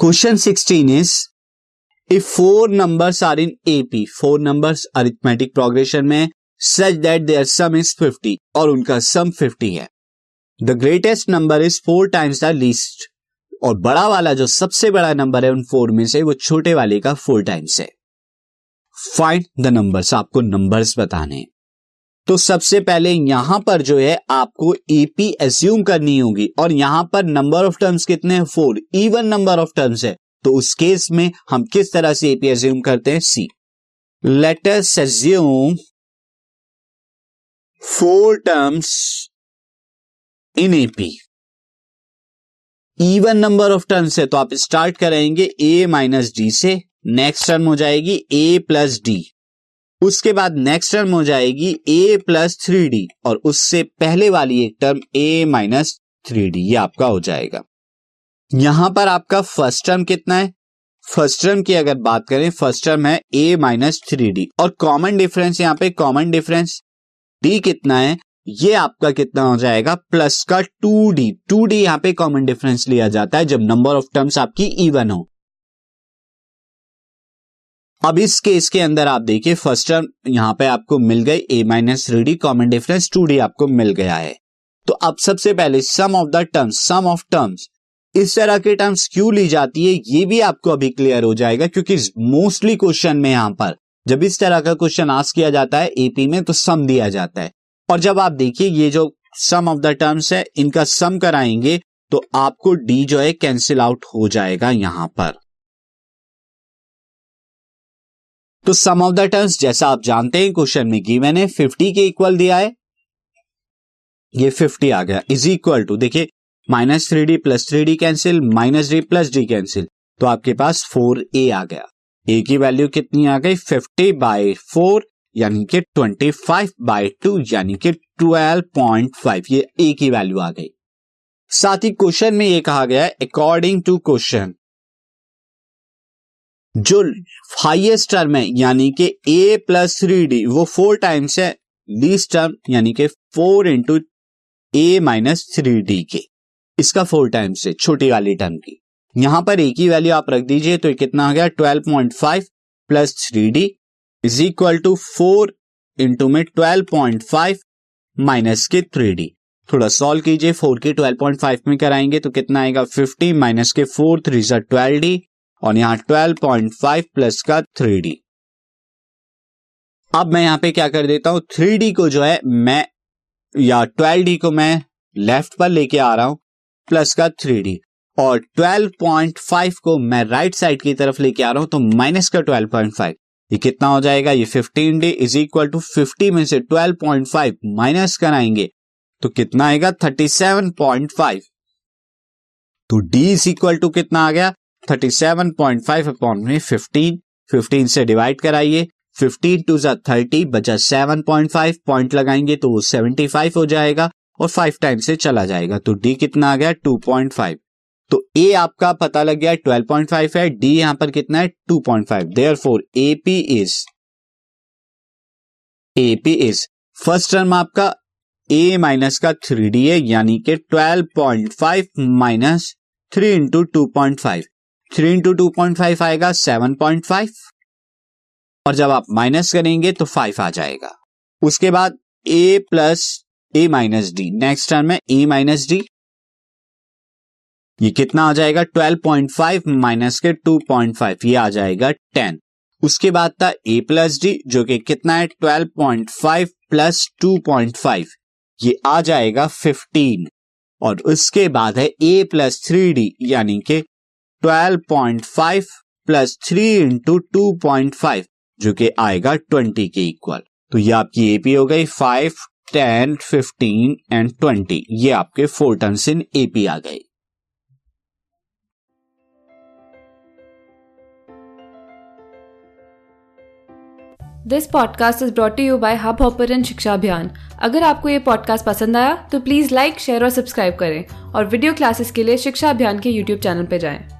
Question sixteen is if four numbers are in AP four numbers arithmetic progression में such that their sum is 50 और उनका sum 50 है। The greatest number is four times the least और बड़ा वाला जो सबसे बड़ा नंबर है उन फोर में से, वो छोटे वाले का फोर टाइम्स है। फाइंड द नंबर्स आपको नंबर्स बताने तो सबसे पहले यहाँ पर जो है, आपको एपी एज्यूम करनी होगी। और यहाँ पर नंबर ऑफ़ टर्म्स कितने हैं? Four even number of terms है। तो उस केस में हम किस तरह से एपी एज्यूम करते हैं? See let's assume four terms in AP even number of terms है तो आप स्टार्ट करेंगे ए माइनस डी से। नेक्स्ट टर्म हो जाएगी ए प्लस डी उसके बाद नेक्स्ट टर्म हो जाएगी ए प्लस थ्री डी और उससे पहले वाली एक term a minus three d ये आपका हो जाएगा। यहाँ पर आपका फ़र्स्ट टर्म कितना है? फ़र्स्ट टर्म की अगर बात करें फ़र्स्ट टर्म है ए माइनस थ्री डी और कॉमन डिफरेंस यहाँ पे कॉमन डिफरेंस डी कितना है? ये आपका कितना हो जाएगा? प्लस का टू डी टू डी यहाँ पे कॉमन डिफरेंस लिया जाता है जब नंबर ऑफ़ टर्म्स आपकी इवन हो। अब इस केस के अंदर आप देखिए फ़र्स्ट टर्म यहाँ पे आपको मिल गई a minus three d common difference two d आपको मिल गया है। तो अब सबसे पहले sum of the terms sum of terms इस तरह के टर्म्स क्यों ली जाती है, ये भी आपको अभी क्लियर हो जाएगा, क्योंकि मोस्टली क्वेश्चन में यहाँ पर, जब इस तरह का क्वेश्चन आस्क किया जाता है एपी में तो सम दिया जाता है। और जब आप देखिए, ये जो सम ऑफ़ द टर्म्स है, इनका सम कराएँगे तो आपको डी जो है कैंसिल आउट हो जाएगा यहाँ पर। तो सम ऑफ़ द टर्म्स जैसा आप जानते हैं क्वेश्चन में गिवन है 50 के इक्वल दिया है। ये 50 आ गया। इज़ इक्वल टू देखिए minus three d plus three d cancel minus d plus d cancel तो आपके पास फोर ए आ गया। ए की वैल्यू कितनी आ गई? 50 बाई फोर यानी कि 25 बाई टू यानी कि 12.5 ये ए की वैल्यू आ गई। साथ ही क्वेश्चन में ये कहा गया अकॉर्डिंग टू क्वेश्चन जो हाइएस्ट टर्म है, यानी कि ए प्लस थ्री डी वो फोर टाइम्स है लीस्ट टर्म यानी कि four into a minus three d के। इसका फोर टाइम्स है, छोटी वाली टर्म की। यहाँ पर ए की वैल्यू आप रख दीजिए तो कितना आ गया? Twelve point five plus three d is equal to four into में ट्वेल्व पॉइंट फाइव माइनस के थ्री डी थोड़ा सॉल्व कीजिए फोर के ट्वेल्व पॉइंट फाइव में कराएँगे तो कितना आएगा? फिफ्टी माइनस के फोर थ्री सा ट्वेल्व डी और यहाँ 12.5 प्लस का 3D अब मैं यहाँ पे क्या कर देता हूँ 3D को जो है मैं, या 12D को मैं लेफ़्ट पर लेके आ रहा हूँ प्लस का 3D और 12.5 को मैं राइट साइड की तरफ़ लेके आ रहा हूँ तो माइनस का 12.5 ये कितना हो जाएगा? ये 15 डी इज़ इक्वल टू 50 में से 12.5 माइनस कराएँगे तो कितना आएगा? 37.5 तो डी इज़ इक्वल टू कितना आ गया? 37.5 अपॉन में 15 15 से डिवाइड कराइए 15 टू जा थर्टी बचा 7.5 पॉइंट फाइव पॉइंट लगाएँगे तो वो 75 हो जाएगा और 5 टाइम से चला जाएगा तो डी कितना आ गया? 2.5 तो ए आपका पता लग गया 12.5 है डी यहाँ पर कितना है? 2.5 therefore AP is AP is first term आपका ए माइनस का थ्री डी है, यानी कि 12.5 minus three into two point five three into two point five आएगा, सेवन पॉइंट फाइव। और जब आप माइनस करेंगे तो फाइव आ जाएगा। उसके बाद a plus a minus d. Next term है ए माइनस डी। ये कितना आ जाएगा? ट्वेल्व पॉइंट फाइव माइनस के टू पॉइंट फाइव। ये आ जाएगा टेन। उसके बाद था ए प्लस डी, जो कि कितना है? Twelve point five plus two point five. ये आ जाएगा फिफ्टीन। और उसके बाद है ए प्लस थ्री डी, यानी कि 12.5 plus three into two point five जो कि आएगा 20 के इक्वल तो ये आपकी एपी हो गई 5, 10, 15 एंड 20 ये आपके फोर टर्म्स इन एपी आ गए this podcast is brought you by Hub Hopper Shiksha Abhiyan अगर आपको ये पॉडकास्ट पसंद आया तो प्लीज़ लाइक शेयर और सब्सक्राइब करें और वीडियो क्लासेस के लिए शिक्षा अभियान के यूट्यूब चैनल पर जाएँ।